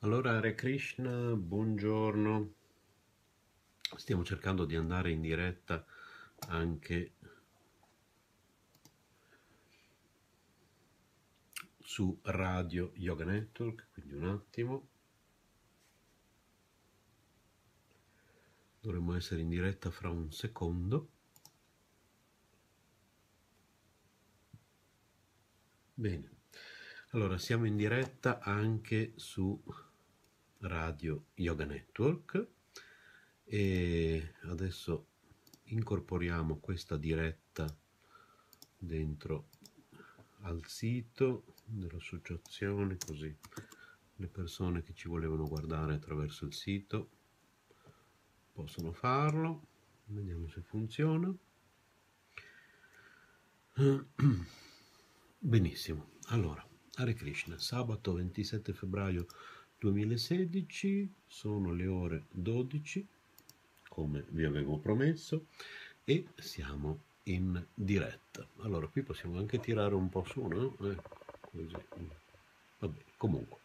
Allora, Hare Krishna, buongiorno. Stiamo cercando di andare in diretta anche su Radio Yoga Network, quindi un attimo. Dovremmo essere in diretta fra un secondo. Bene, allora siamo in diretta anche su Radio Yoga Network. E adesso incorporiamo questa diretta dentro al sito dell'associazione così le persone che ci volevano guardare attraverso il sito possono farlo. Vediamo se funziona. Benissimo. Allora Hare Krishna sabato 27 febbraio 2016 sono le ore 12 come vi avevo promesso e siamo in diretta allora qui possiamo anche tirare un po' su no? Eh, così. vabbè comunque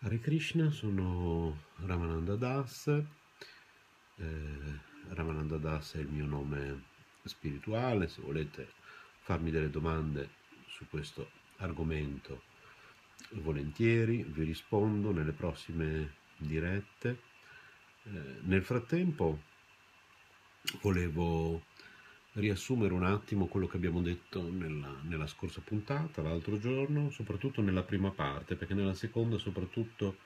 Hare Krishna sono Ramananda Das eh, Ramananda Das è il mio nome spirituale se volete farmi delle domande su questo argomento volentieri, vi rispondo nelle prossime dirette. Eh, nel frattempo volevo riassumere un attimo quello che abbiamo detto nella, nella, scorsa puntata, l'altro giorno, soprattutto nella prima parte, perché nella seconda soprattutto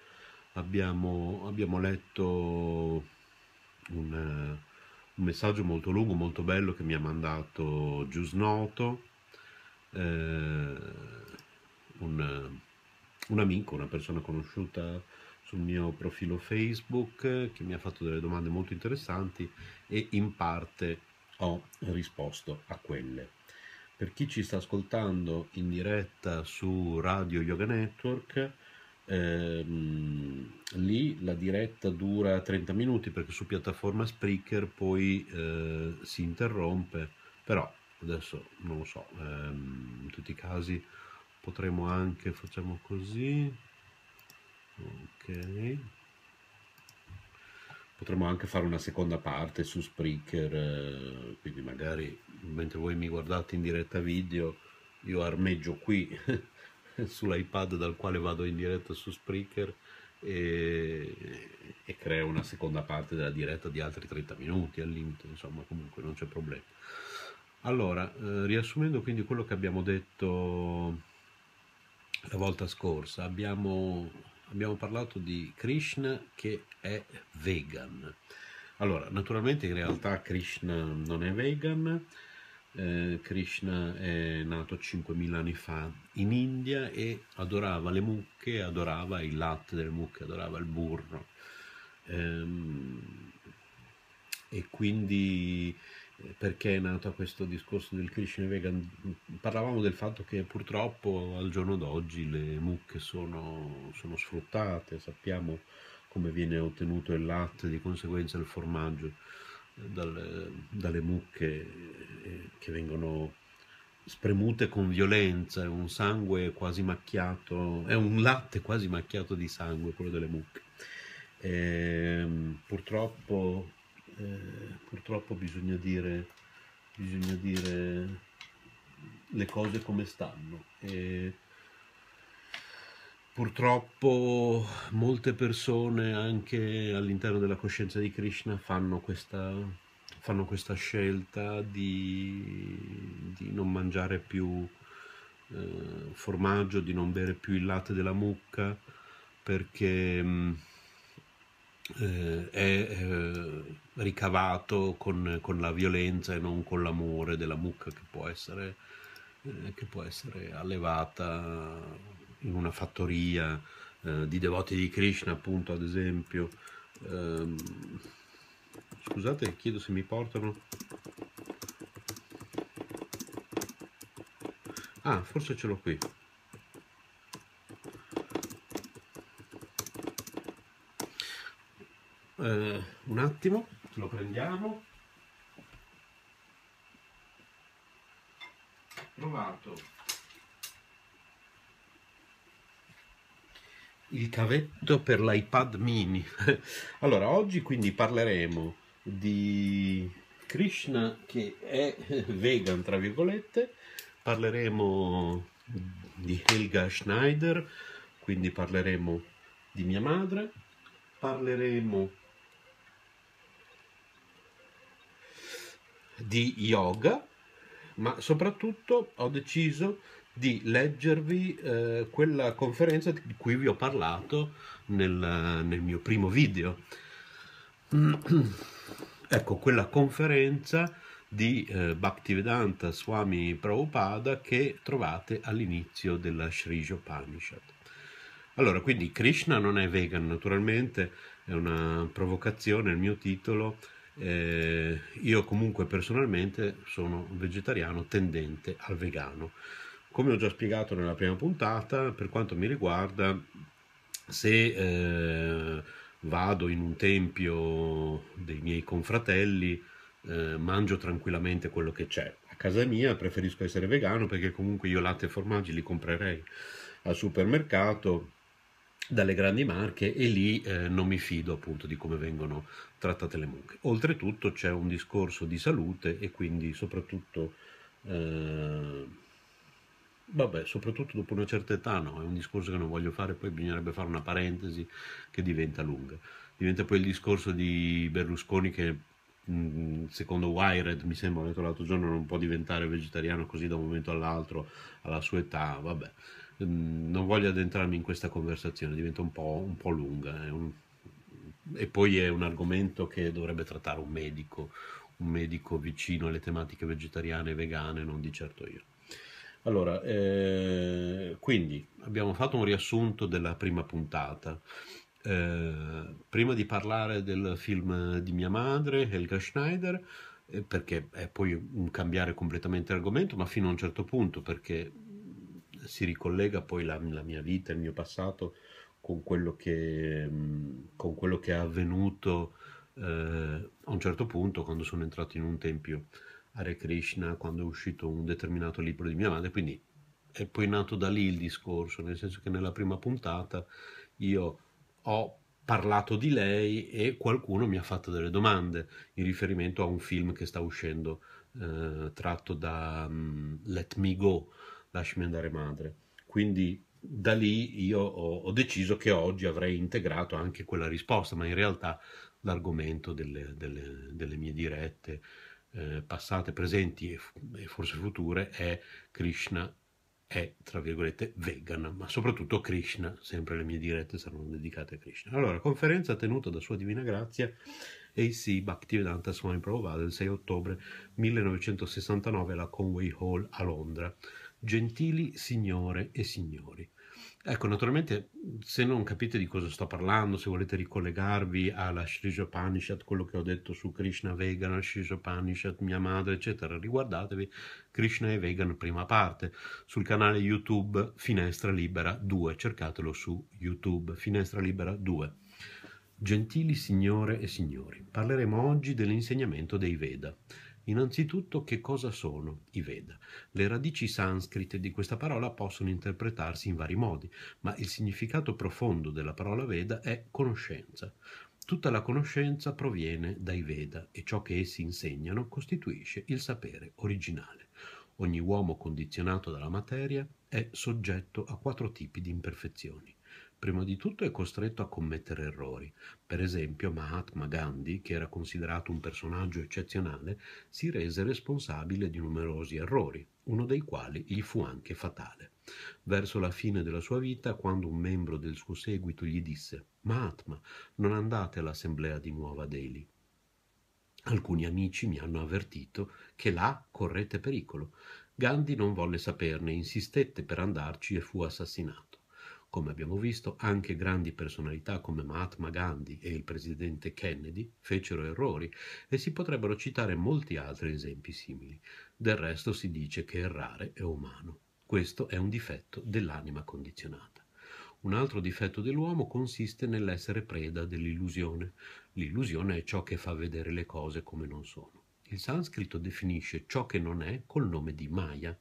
abbiamo, abbiamo letto un, un, messaggio molto lungo, molto bello che mi ha mandato Giusnoto, eh, un un amico, una persona conosciuta sul mio profilo Facebook che mi ha fatto delle domande molto interessanti e in parte ho risposto a quelle. Per chi ci sta ascoltando in diretta su Radio Yoga Network, ehm, lì la diretta dura 30 minuti perché su piattaforma Spreaker poi eh, si interrompe, però adesso non lo so, ehm, in tutti i casi potremo anche facciamo così. Ok. Potremmo anche fare una seconda parte su Spreaker eh, quindi magari mentre voi mi guardate in diretta video io armeggio qui sull'iPad dal quale vado in diretta su Spreaker e, e creo una seconda parte della diretta di altri 30 minuti al limite insomma comunque non c'è problema. Allora eh, riassumendo quindi quello che abbiamo detto la volta scorsa abbiamo, abbiamo parlato di Krishna che è vegan. Allora, naturalmente in realtà Krishna non è vegan, eh, Krishna è nato 5.000 anni fa in India e adorava le mucche, adorava il latte delle mucche, adorava il burro. Ehm, e quindi perché è nato questo discorso del Krishna vegan? Parlavamo del fatto che purtroppo al giorno d'oggi le mucche sono, sono sfruttate, sappiamo come viene ottenuto il latte, di conseguenza il formaggio dalle, dalle mucche eh, che vengono spremute con violenza, è un sangue quasi macchiato, è un latte quasi macchiato di sangue quello delle mucche. E, ehm, purtroppo eh, purtroppo bisogna dire, bisogna dire le cose come stanno. E purtroppo molte persone anche all'interno della coscienza di Krishna fanno questa, fanno questa scelta di, di, non mangiare più eh, formaggio, di non bere più il latte della mucca perché mh, eh, è eh, ricavato con, con, la violenza e non con l'amore della mucca che può essere, eh, che può essere allevata in una fattoria eh, di devoti di Krishna, appunto, ad esempio. Ehm, scusate, chiedo se mi portano. Ah, forse ce l'ho qui. Eh, un attimo, lo prendiamo. Provato il cavetto per l'iPad mini. allora, oggi quindi parleremo di Krishna che è vegan, tra virgolette, parleremo di Helga Schneider, quindi parleremo di mia madre, parleremo di yoga, ma soprattutto ho deciso di leggervi eh, quella conferenza di cui vi ho parlato nel, nel mio primo video. ecco, quella conferenza di eh, Bhaktivedanta Swami Prabhupada che trovate all'inizio della Sri Upanishad. Allora, quindi Krishna non è vegan, naturalmente, è una provocazione il mio titolo. Eh, io comunque personalmente sono vegetariano tendente al vegano. Come ho già spiegato nella prima puntata, per quanto mi riguarda, se eh, vado in un tempio dei miei confratelli, eh, mangio tranquillamente quello che c'è. A casa mia preferisco essere vegano perché comunque io latte e formaggi li comprerei al supermercato dalle grandi marche e lì eh, non mi fido appunto di come vengono trattate le mucche. Oltretutto c'è un discorso di salute e quindi soprattutto eh, Vabbè, soprattutto dopo una certa età no, è un discorso che non voglio fare, poi bisognerebbe fare una parentesi che diventa lunga. Diventa poi il discorso di Berlusconi che secondo Wired, mi sembra, ho detto l'altro giorno, non può diventare vegetariano così da un momento all'altro alla sua età, vabbè. Mm, non voglio addentrarmi in questa conversazione, diventa un po', un po lunga. Un... E poi è un argomento che dovrebbe trattare un medico, un medico vicino alle tematiche vegetariane e vegane, non di certo io. Allora, eh, quindi abbiamo fatto un riassunto della prima puntata. Eh, prima di parlare del film di mia madre, Helga Schneider, eh, perché è poi un cambiare completamente argomento, ma fino a un certo punto, perché si ricollega poi la, la mia vita, il mio passato con quello che, con quello che è avvenuto eh, a un certo punto quando sono entrato in un tempio Hare Krishna quando è uscito un determinato libro di mia madre, quindi è poi nato da lì il discorso, nel senso che nella prima puntata io ho parlato di lei e qualcuno mi ha fatto delle domande in riferimento a un film che sta uscendo eh, tratto da um, Let Me Go, Lasciami andare madre. Quindi da lì io ho, ho, deciso che oggi avrei integrato anche quella risposta, ma in realtà l'argomento delle, delle, delle mie dirette eh, passate, presenti e, e, forse future è Krishna è tra virgolette vegan, ma soprattutto Krishna, sempre le mie dirette saranno dedicate a Krishna. Allora, conferenza tenuta da Sua Divina Grazia A.C. Bhaktivedanta Swami Prabhupada il 6 ottobre 1969 alla Conway Hall a Londra. Gentili signore e signori, Ecco, naturalmente se non capite di cosa sto parlando, se volete ricollegarvi alla Sri Upanishad, quello che ho detto su Krishna Vegan, Sri Upanishad, mia madre, eccetera, riguardatevi Krishna e Vegan prima parte sul canale YouTube Finestra Libera 2, cercatelo su YouTube Finestra Libera 2. Gentili signore e signori, parleremo oggi dell'insegnamento dei Veda. Innanzitutto, che cosa sono i Veda? Le radici sanscrite di questa parola possono interpretarsi in vari modi, ma il significato profondo della parola Veda è conoscenza. Tutta la conoscenza proviene dai Veda e ciò che essi insegnano costituisce il sapere originale. Ogni uomo condizionato dalla materia è soggetto a quattro tipi di imperfezioni prima di tutto è costretto a commettere errori. Per esempio, Mahatma Gandhi, che era considerato un personaggio eccezionale, si rese responsabile di numerosi errori, uno dei quali gli fu anche fatale. Verso la fine della sua vita, quando un membro del suo seguito gli disse Mahatma, non andate all'assemblea di Nuova Delhi. Alcuni amici mi hanno avvertito che là correte pericolo. Gandhi non volle saperne, insistette per andarci e fu assassinato. Come abbiamo visto, anche grandi personalità come Mahatma Gandhi e il presidente Kennedy fecero errori e si potrebbero citare molti altri esempi simili. Del resto si dice che errare è umano. Questo è un difetto dell'anima condizionata. Un altro difetto dell'uomo consiste nell'essere preda dell'illusione. L'illusione è ciò che fa vedere le cose come non sono. Il sanscrito definisce ciò che non è col nome di Maya.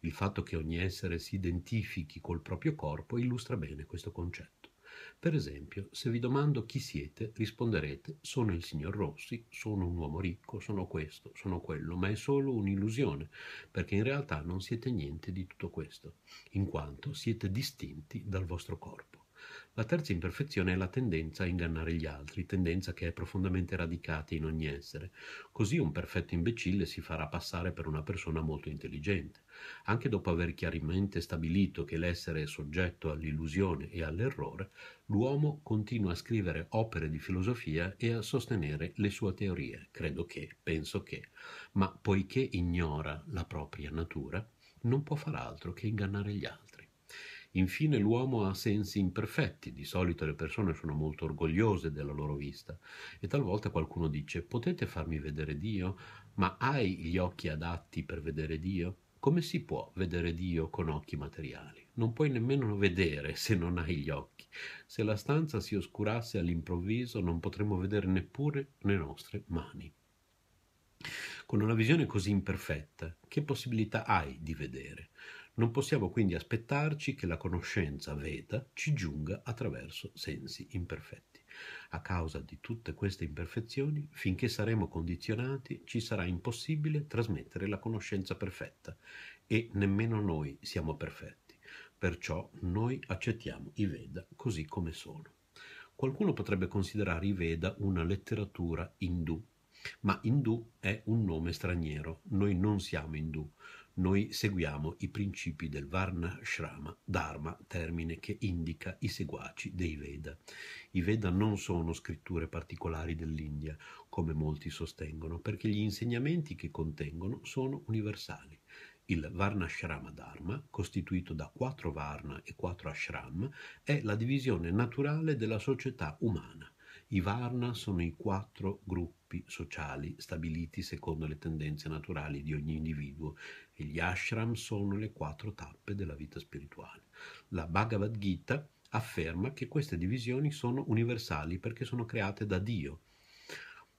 Il fatto che ogni essere si identifichi col proprio corpo illustra bene questo concetto. Per esempio, se vi domando chi siete, risponderete sono il signor Rossi, sono un uomo ricco, sono questo, sono quello, ma è solo un'illusione, perché in realtà non siete niente di tutto questo, in quanto siete distinti dal vostro corpo. La terza imperfezione è la tendenza a ingannare gli altri, tendenza che è profondamente radicata in ogni essere. Così un perfetto imbecille si farà passare per una persona molto intelligente. Anche dopo aver chiaramente stabilito che l'essere è soggetto all'illusione e all'errore, l'uomo continua a scrivere opere di filosofia e a sostenere le sue teorie, credo che, penso che, ma poiché ignora la propria natura, non può far altro che ingannare gli altri. Infine l'uomo ha sensi imperfetti, di solito le persone sono molto orgogliose della loro vista e talvolta qualcuno dice potete farmi vedere Dio? Ma hai gli occhi adatti per vedere Dio? Come si può vedere Dio con occhi materiali? Non puoi nemmeno vedere se non hai gli occhi. Se la stanza si oscurasse all'improvviso non potremmo vedere neppure le nostre mani. Con una visione così imperfetta, che possibilità hai di vedere? Non possiamo quindi aspettarci che la conoscenza Veda ci giunga attraverso sensi imperfetti. A causa di tutte queste imperfezioni, finché saremo condizionati, ci sarà impossibile trasmettere la conoscenza perfetta e nemmeno noi siamo perfetti. Perciò noi accettiamo i Veda così come sono. Qualcuno potrebbe considerare i Veda una letteratura indù, ma indù è un nome straniero, noi non siamo indù, noi seguiamo i principi del Varna Shrama, Dharma, termine che indica i seguaci dei Veda. I Veda non sono scritture particolari dell'India, come molti sostengono, perché gli insegnamenti che contengono sono universali. Il Varnashrama Dharma, costituito da quattro Varna e quattro Ashram, è la divisione naturale della società umana. I Varna sono i quattro gruppi sociali stabiliti secondo le tendenze naturali di ogni individuo e gli ashram sono le quattro tappe della vita spirituale. La Bhagavad Gita afferma che queste divisioni sono universali perché sono create da Dio.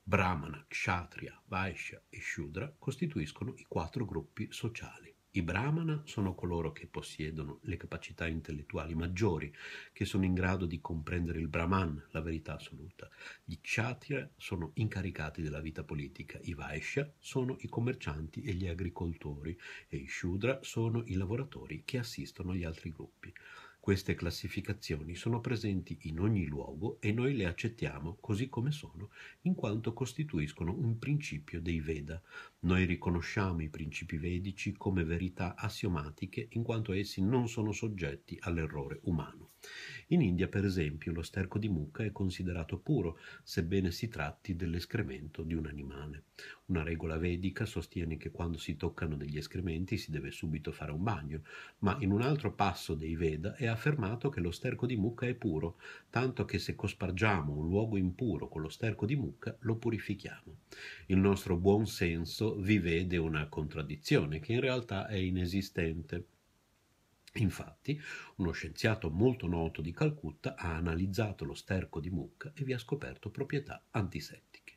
Brahmana, Kshatriya, Vaishya e Shudra costituiscono i quattro gruppi sociali. I Brahmana sono coloro che possiedono le capacità intellettuali maggiori, che sono in grado di comprendere il Brahman, la verità assoluta. Gli Kshatriya sono incaricati della vita politica, i Vaishya sono i commercianti e gli agricoltori e i Shudra sono i lavoratori che assistono gli altri gruppi. Queste classificazioni sono presenti in ogni luogo e noi le accettiamo così come sono, in quanto costituiscono un principio dei Veda. Noi riconosciamo i principi vedici come verità assiomatiche in quanto essi non sono soggetti all'errore umano. In India, per esempio, lo sterco di mucca è considerato puro, sebbene si tratti dell'escremento di un animale. Una regola vedica sostiene che quando si toccano degli escrementi si deve subito fare un bagno, ma in un altro passo dei Veda è affermato che lo sterco di mucca è puro, tanto che se cospargiamo un luogo impuro con lo sterco di mucca lo purifichiamo. Il nostro buon senso vi vede una contraddizione che in realtà è inesistente. Infatti, uno scienziato molto noto di Calcutta ha analizzato lo sterco di mucca e vi ha scoperto proprietà antisettiche.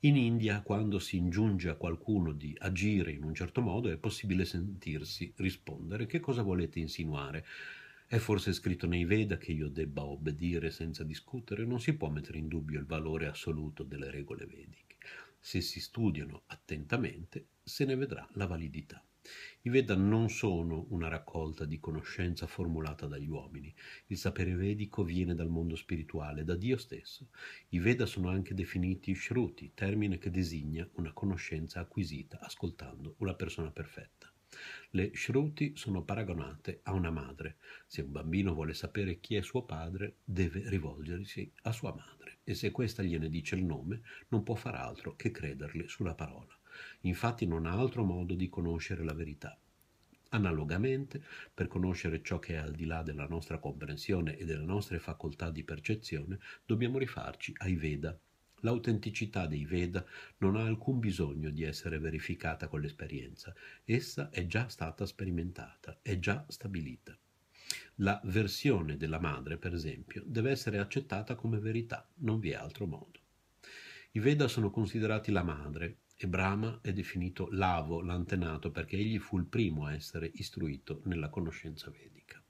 In India, quando si ingiunge a qualcuno di agire in un certo modo, è possibile sentirsi rispondere che cosa volete insinuare. È forse scritto nei Veda che io debba obbedire senza discutere? Non si può mettere in dubbio il valore assoluto delle regole vediche. Se si studiano attentamente, se ne vedrà la validità. I Veda non sono una raccolta di conoscenza formulata dagli uomini. Il sapere vedico viene dal mondo spirituale, da Dio stesso. I Veda sono anche definiti Shruti, termine che designa una conoscenza acquisita ascoltando una persona perfetta. Le Shruti sono paragonate a una madre. Se un bambino vuole sapere chi è suo padre, deve rivolgersi a sua madre e se questa gliene dice il nome, non può far altro che crederle sulla parola. Infatti non ha altro modo di conoscere la verità. Analogamente, per conoscere ciò che è al di là della nostra comprensione e delle nostre facoltà di percezione, dobbiamo rifarci ai Veda. L'autenticità dei Veda non ha alcun bisogno di essere verificata con l'esperienza, essa è già stata sperimentata, è già stabilita. La versione della madre, per esempio, deve essere accettata come verità, non vi è altro modo. I Veda sono considerati la madre e Brahma è definito l'avo, l'antenato, perché egli fu il primo a essere istruito nella conoscenza vedica.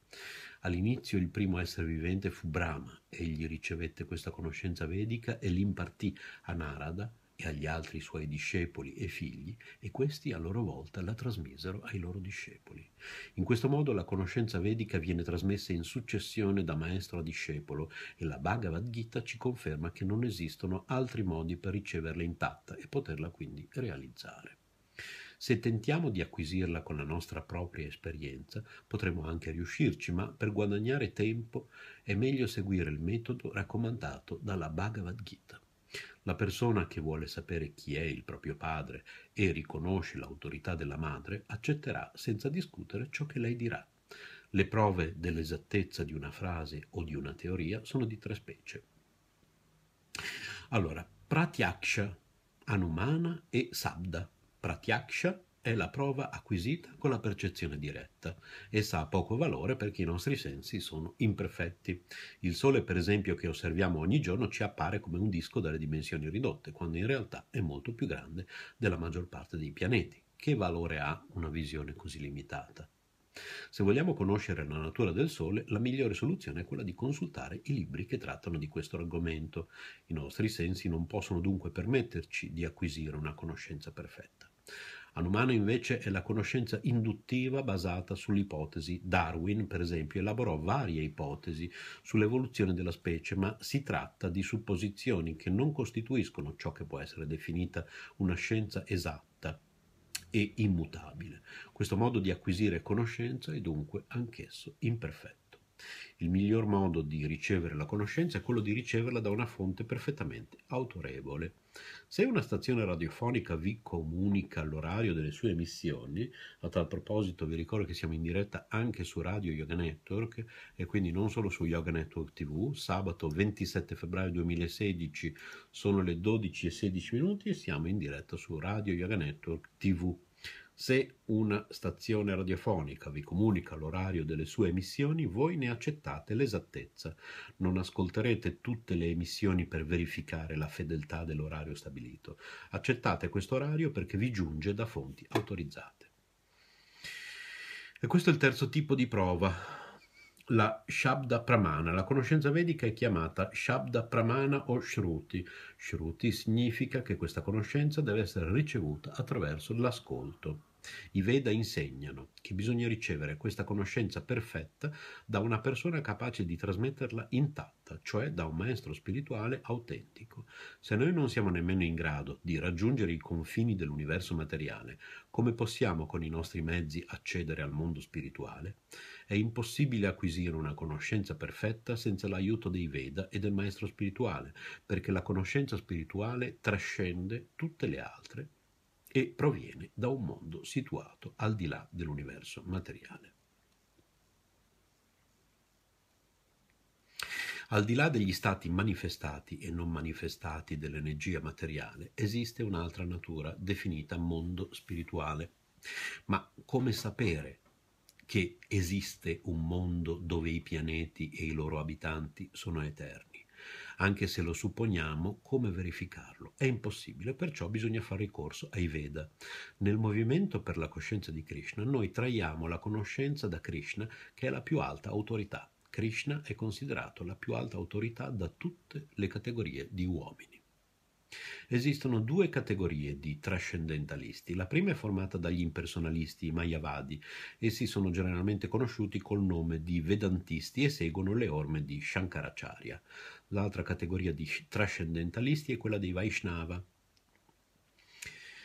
All'inizio il primo essere vivente fu Brahma, egli ricevette questa conoscenza vedica e l'impartì a Narada e agli altri suoi discepoli e figli, e questi a loro volta la trasmisero ai loro discepoli. In questo modo la conoscenza vedica viene trasmessa in successione da maestro a discepolo e la Bhagavad Gita ci conferma che non esistono altri modi per riceverla intatta e poterla quindi realizzare. Se tentiamo di acquisirla con la nostra propria esperienza, potremo anche riuscirci, ma per guadagnare tempo è meglio seguire il metodo raccomandato dalla Bhagavad Gita. La persona che vuole sapere chi è il proprio padre e riconosce l'autorità della madre accetterà senza discutere ciò che lei dirà. Le prove dell'esattezza di una frase o di una teoria sono di tre specie. Allora, pratyaksha, anumana e sabda. Pratyaksha è la prova acquisita con la percezione diretta. Essa ha poco valore perché i nostri sensi sono imperfetti. Il Sole, per esempio, che osserviamo ogni giorno ci appare come un disco dalle dimensioni ridotte, quando in realtà è molto più grande della maggior parte dei pianeti. Che valore ha una visione così limitata? Se vogliamo conoscere la natura del Sole, la migliore soluzione è quella di consultare i libri che trattano di questo argomento. I nostri sensi non possono dunque permetterci di acquisire una conoscenza perfetta. Anumana invece è la conoscenza induttiva basata sull'ipotesi. Darwin, per esempio, elaborò varie ipotesi sull'evoluzione della specie, ma si tratta di supposizioni che non costituiscono ciò che può essere definita una scienza esatta e immutabile. Questo modo di acquisire conoscenza è dunque anch'esso imperfetto. Il miglior modo di ricevere la conoscenza è quello di riceverla da una fonte perfettamente autorevole. Se una stazione radiofonica vi comunica l'orario delle sue emissioni, a tal proposito vi ricordo che siamo in diretta anche su Radio Yoga Network e quindi non solo su Yoga Network TV, sabato 27 febbraio 2016 sono le 12 e 16 minuti e siamo in diretta su Radio Yoga Network TV. Se una stazione radiofonica vi comunica l'orario delle sue emissioni, voi ne accettate l'esattezza. Non ascolterete tutte le emissioni per verificare la fedeltà dell'orario stabilito. Accettate questo orario perché vi giunge da fonti autorizzate. E questo è il terzo tipo di prova, la Shabda Pramana. La conoscenza vedica è chiamata Shabda Pramana o Shruti. Shruti significa che questa conoscenza deve essere ricevuta attraverso l'ascolto. I Veda insegnano che bisogna ricevere questa conoscenza perfetta da una persona capace di trasmetterla intatta, cioè da un maestro spirituale autentico. Se noi non siamo nemmeno in grado di raggiungere i confini dell'universo materiale, come possiamo con i nostri mezzi accedere al mondo spirituale? È impossibile acquisire una conoscenza perfetta senza l'aiuto dei Veda e del maestro spirituale, perché la conoscenza spirituale trascende tutte le altre e proviene da un mondo situato al di là dell'universo materiale. Al di là degli stati manifestati e non manifestati dell'energia materiale, esiste un'altra natura definita mondo spirituale. Ma come sapere che esiste un mondo dove i pianeti e i loro abitanti sono eterni? Anche se lo supponiamo, come verificarlo? È impossibile, perciò bisogna fare ricorso ai Veda. Nel movimento per la coscienza di Krishna noi traiamo la conoscenza da Krishna, che è la più alta autorità. Krishna è considerato la più alta autorità da tutte le categorie di uomini. Esistono due categorie di trascendentalisti. La prima è formata dagli impersonalisti, Mayavadi. Essi sono generalmente conosciuti col nome di Vedantisti e seguono le orme di Shankaracharya. L'altra categoria di trascendentalisti è quella dei Vaishnava.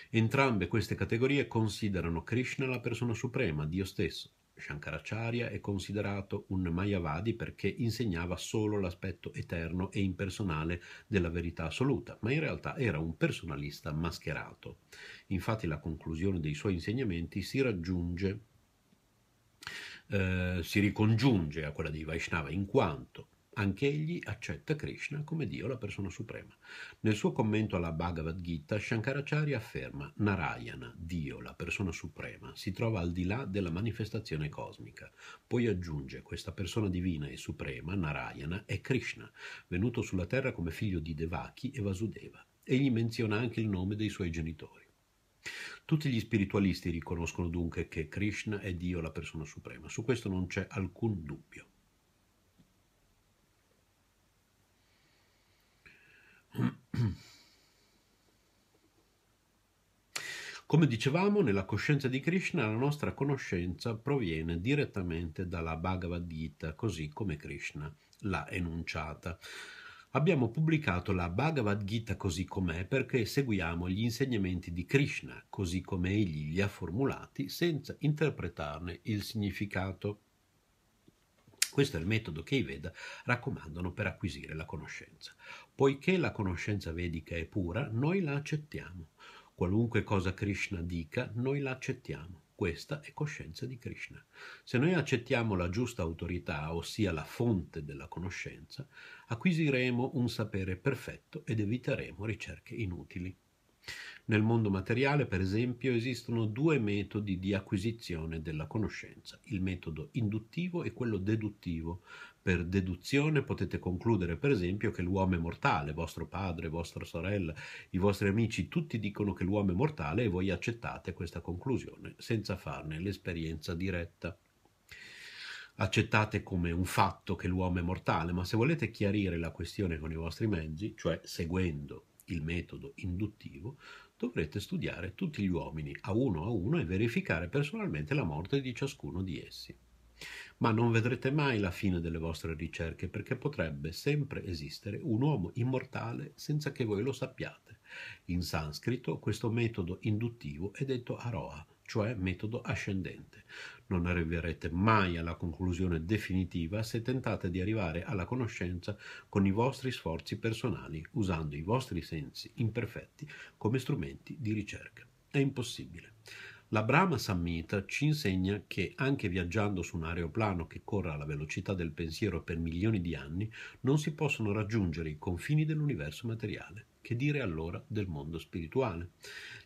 Entrambe queste categorie considerano Krishna la persona suprema, Dio stesso. Shankaracharya è considerato un Mayavadi perché insegnava solo l'aspetto eterno e impersonale della verità assoluta, ma in realtà era un personalista mascherato. Infatti la conclusione dei suoi insegnamenti si raggiunge, eh, si ricongiunge a quella dei Vaishnava in quanto Anch'egli accetta Krishna come Dio, la persona suprema. Nel suo commento alla Bhagavad Gita, Shankaracharya afferma Narayana, Dio, la persona suprema, si trova al di là della manifestazione cosmica. Poi aggiunge questa persona divina e suprema, Narayana, è Krishna, venuto sulla terra come figlio di Devaki e Vasudeva. Egli menziona anche il nome dei suoi genitori. Tutti gli spiritualisti riconoscono dunque che Krishna è Dio, la persona suprema. Su questo non c'è alcun dubbio. Come dicevamo, nella coscienza di Krishna la nostra conoscenza proviene direttamente dalla Bhagavad Gita, così come Krishna l'ha enunciata. Abbiamo pubblicato la Bhagavad Gita così com'è perché seguiamo gli insegnamenti di Krishna, così come egli li ha formulati, senza interpretarne il significato. Questo è il metodo che i Veda raccomandano per acquisire la conoscenza. Poiché la conoscenza vedica è pura, noi la accettiamo. Qualunque cosa Krishna dica, noi la accettiamo. Questa è coscienza di Krishna. Se noi accettiamo la giusta autorità, ossia la fonte della conoscenza, acquisiremo un sapere perfetto ed eviteremo ricerche inutili. Nel mondo materiale, per esempio, esistono due metodi di acquisizione della conoscenza, il metodo induttivo e quello deduttivo. Per deduzione potete concludere, per esempio, che l'uomo è mortale, vostro padre, vostra sorella, i vostri amici, tutti dicono che l'uomo è mortale e voi accettate questa conclusione senza farne l'esperienza diretta accettate come un fatto che l'uomo è mortale, ma se volete chiarire la questione con i vostri mezzi, cioè seguendo il metodo induttivo, dovrete studiare tutti gli uomini a uno a uno e verificare personalmente la morte di ciascuno di essi. Ma non vedrete mai la fine delle vostre ricerche perché potrebbe sempre esistere un uomo immortale senza che voi lo sappiate. In sanscrito questo metodo induttivo è detto aroha, cioè metodo ascendente. Non arriverete mai alla conclusione definitiva se tentate di arrivare alla conoscenza con i vostri sforzi personali, usando i vostri sensi imperfetti come strumenti di ricerca. È impossibile. La Brahma Samhita ci insegna che anche viaggiando su un aeroplano che corra alla velocità del pensiero per milioni di anni, non si possono raggiungere i confini dell'universo materiale. Che dire allora del mondo spirituale?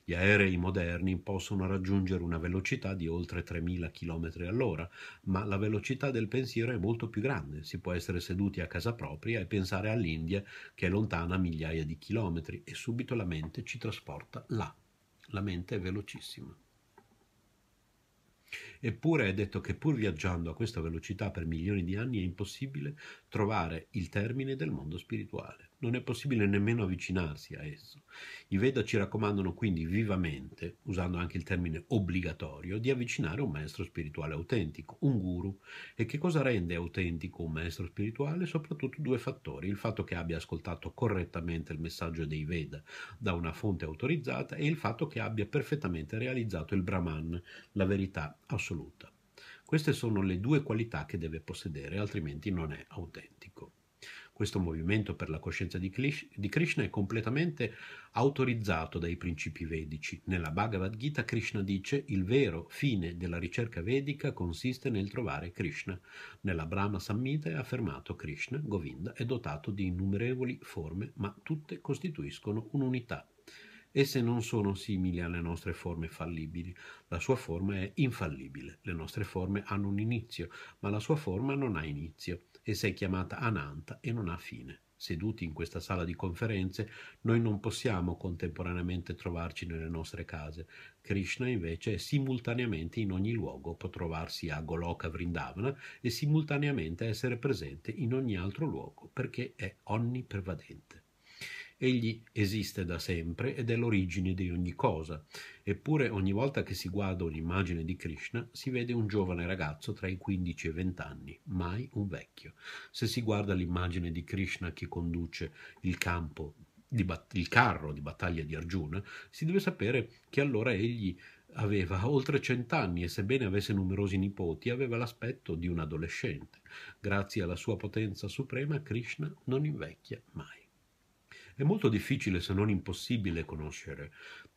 Gli aerei moderni possono raggiungere una velocità di oltre 3000 km all'ora, ma la velocità del pensiero è molto più grande. Si può essere seduti a casa propria e pensare all'India che è lontana migliaia di chilometri e subito la mente ci trasporta là. La mente è velocissima. Eppure è detto che pur viaggiando a questa velocità per milioni di anni è impossibile trovare il termine del mondo spirituale non è possibile nemmeno avvicinarsi a esso. I Veda ci raccomandano quindi vivamente, usando anche il termine obbligatorio, di avvicinare un maestro spirituale autentico, un guru. E che cosa rende autentico un maestro spirituale? Soprattutto due fattori, il fatto che abbia ascoltato correttamente il messaggio dei Veda da una fonte autorizzata e il fatto che abbia perfettamente realizzato il Brahman, la verità assoluta. Queste sono le due qualità che deve possedere, altrimenti non è autentico. Questo movimento per la coscienza di Krishna è completamente autorizzato dai principi vedici. Nella Bhagavad Gita Krishna dice il vero fine della ricerca vedica consiste nel trovare Krishna. Nella Brahma Samhita è affermato Krishna, Govinda, è dotato di innumerevoli forme, ma tutte costituiscono un'unità. Esse non sono simili alle nostre forme fallibili. La sua forma è infallibile. Le nostre forme hanno un inizio, ma la sua forma non ha inizio. Essa è chiamata Ananta e non ha fine. Seduti in questa sala di conferenze, noi non possiamo contemporaneamente trovarci nelle nostre case. Krishna invece è simultaneamente in ogni luogo, può trovarsi a Goloka Vrindavana e simultaneamente essere presente in ogni altro luogo, perché è onnipervadente. Egli esiste da sempre ed è l'origine di ogni cosa. Eppure ogni volta che si guarda un'immagine di Krishna si vede un giovane ragazzo tra i 15 e i 20 anni, mai un vecchio. Se si guarda l'immagine di Krishna che conduce il campo bat- il carro di battaglia di Arjuna, si deve sapere che allora egli aveva oltre cent'anni e sebbene avesse numerosi nipoti aveva l'aspetto di un adolescente. Grazie alla sua potenza suprema Krishna non invecchia mai. È molto difficile, se non impossibile, conoscere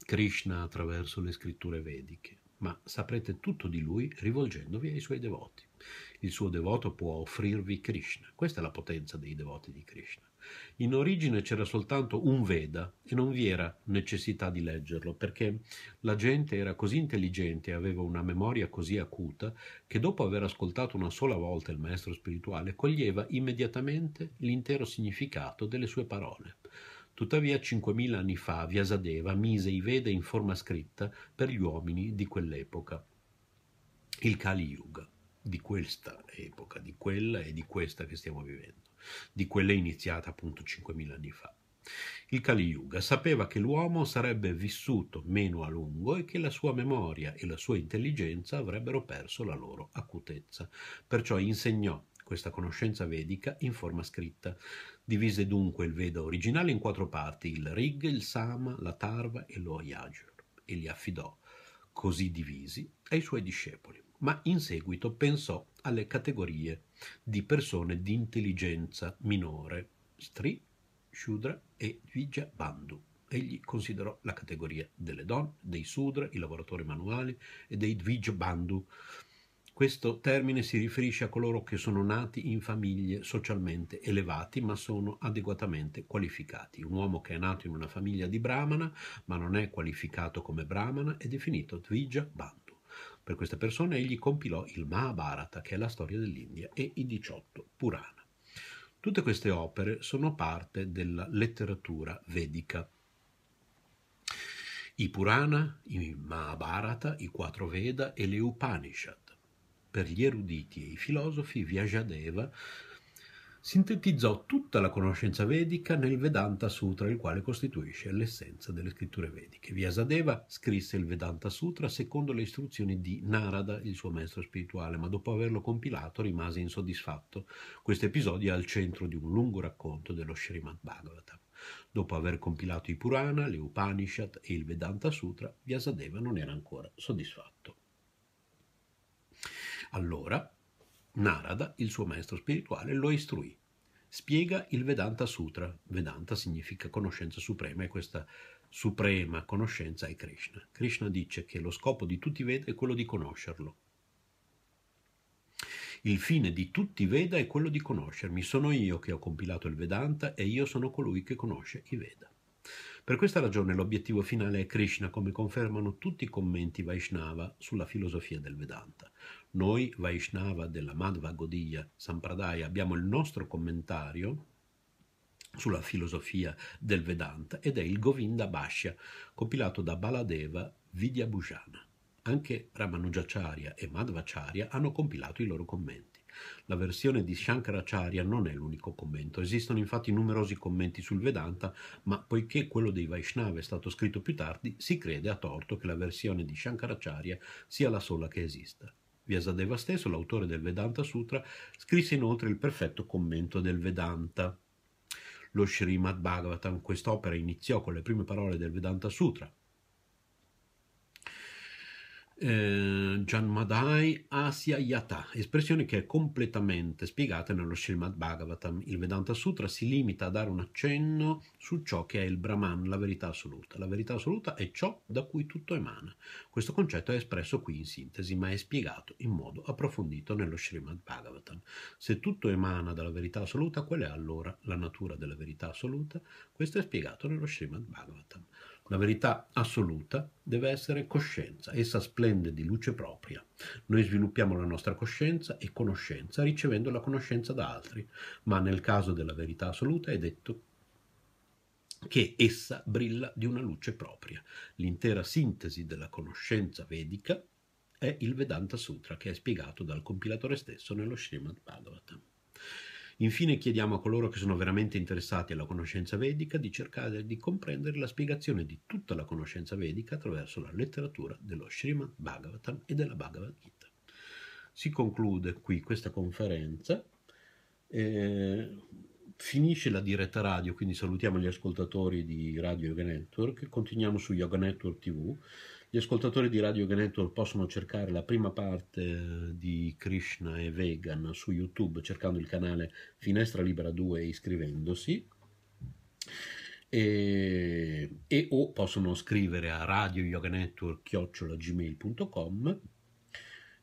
Krishna attraverso le scritture vediche, ma saprete tutto di lui rivolgendovi ai suoi devoti. Il suo devoto può offrirvi Krishna. Questa è la potenza dei devoti di Krishna. In origine c'era soltanto un Veda e non vi era necessità di leggerlo perché la gente era così intelligente e aveva una memoria così acuta che dopo aver ascoltato una sola volta il maestro spirituale coglieva immediatamente l'intero significato delle sue parole. Tuttavia, 5.000 anni fa Vyasadeva mise i Veda in forma scritta per gli uomini di quell'epoca. Il Kali Yuga, di questa epoca, di quella e di questa che stiamo vivendo, di quella iniziata appunto 5.000 anni fa. Il Kali Yuga sapeva che l'uomo sarebbe vissuto meno a lungo e che la sua memoria e la sua intelligenza avrebbero perso la loro acutezza. Perciò insegnò questa conoscenza vedica in forma scritta. Divise dunque il Veda originale in quattro parti, il Rig, il Sama, la Tarva e lo Yajur, e li affidò, così divisi, ai suoi discepoli. Ma in seguito pensò alle categorie di persone di intelligenza minore, Stri, Shudra e Vijja Bandhu. Egli considerò la categoria delle donne, dei Sudra, i lavoratori manuali e dei Dvija Bandhu. Questo termine si riferisce a coloro che sono nati in famiglie socialmente elevati ma sono adeguatamente qualificati. Un uomo che è nato in una famiglia di Brahmana ma non è qualificato come Brahmana è definito Dvija Bandhu. Per queste persone egli compilò il Mahabharata, che è la storia dell'India, e i 18 Purana. Tutte queste opere sono parte della letteratura vedica. I Purana, i Mahabharata, i quattro Veda e le Upanishad. Per gli eruditi e i filosofi, Vyasadeva sintetizzò tutta la conoscenza vedica nel Vedanta Sutra, il quale costituisce l'essenza delle scritture vediche. Vyasadeva scrisse il Vedanta Sutra secondo le istruzioni di Narada, il suo maestro spirituale, ma dopo averlo compilato rimase insoddisfatto. Questo episodio è al centro di un lungo racconto dello Srimad Bhagavatam. Dopo aver compilato i Purana, le Upanishad e il Vedanta Sutra, Vyasadeva non era ancora soddisfatto. Allora, Narada, il suo maestro spirituale, lo istruì. Spiega il Vedanta Sutra. Vedanta significa conoscenza suprema e questa suprema conoscenza è Krishna. Krishna dice che lo scopo di tutti i Veda è quello di conoscerlo. Il fine di tutti i Veda è quello di conoscermi. Sono io che ho compilato il Vedanta e io sono colui che conosce i Veda. Per questa ragione l'obiettivo finale è Krishna, come confermano tutti i commenti Vaishnava sulla filosofia del Vedanta. Noi, Vaishnava della Madhva Godiya Sampradaya, abbiamo il nostro commentario sulla filosofia del Vedanta ed è il Govinda Bhashya, compilato da Baladeva Vidyabhusana. Anche Ramanujacharya e Madhvacharya hanno compilato i loro commenti. La versione di Shankaracharya non è l'unico commento, esistono infatti numerosi commenti sul Vedanta, ma poiché quello dei Vaishnava è stato scritto più tardi, si crede a torto che la versione di Shankaracharya sia la sola che esista. Vyasadeva stesso, l'autore del Vedanta Sutra, scrisse inoltre il perfetto commento del Vedanta. Lo Srimad Bhagavatam, quest'opera iniziò con le prime parole del Vedanta Sutra, eh, Janmadai Asya Yata, espressione che è completamente spiegata nello Srimad Bhagavatam. Il Vedanta Sutra si limita a dare un accenno su ciò che è il Brahman, la verità assoluta. La verità assoluta è ciò da cui tutto emana. Questo concetto è espresso qui in sintesi, ma è spiegato in modo approfondito nello Srimad Bhagavatam. Se tutto emana dalla verità assoluta, qual è allora la natura della verità assoluta? Questo è spiegato nello Srimad Bhagavatam. La verità assoluta deve essere coscienza, essa splende di luce propria. Noi sviluppiamo la nostra coscienza e conoscenza ricevendo la conoscenza da altri, ma nel caso della verità assoluta è detto che essa brilla di una luce propria. L'intera sintesi della conoscenza vedica è il Vedanta Sutra che è spiegato dal compilatore stesso nello Srimad Bhagavatam. Infine chiediamo a coloro che sono veramente interessati alla conoscenza vedica di cercare di comprendere la spiegazione di tutta la conoscenza vedica attraverso la letteratura dello Srimad Bhagavatam e della Bhagavad Gita. Si conclude qui questa conferenza. Eh, finisce la diretta radio, quindi salutiamo gli ascoltatori di Radio Yoga Network, continuiamo su Yoga Network TV. Gli ascoltatori di Radio Network possono cercare la prima parte eh, di Krishna e Vegan su YouTube cercando il canale Finestra Libera 2 e iscrivendosi. E, e o possono scrivere a radioyoganetwork.gmail.com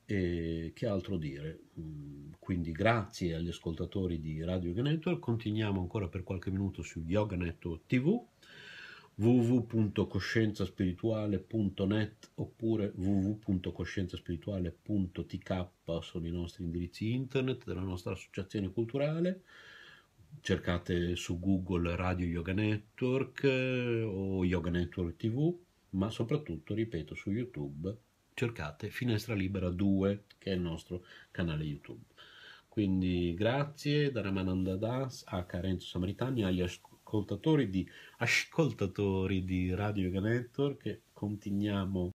e che altro dire? Mm, quindi grazie agli ascoltatori di Radio Yoga Network, continuiamo ancora per qualche minuto su Yoga Network TV www.coscienzaspirituale.net oppure www.coscienzaspirituale.tk sono i nostri indirizzi internet della nostra associazione culturale. Cercate su Google Radio Yoga Network eh, o Yoga Network TV, ma soprattutto, ripeto, su YouTube cercate Finestra Libera 2, che è il nostro canale YouTube. Quindi grazie da Ramananda Das a Carenzo Samaritani, agli ascoltatori di, ascoltatori di Radio Network, continuiamo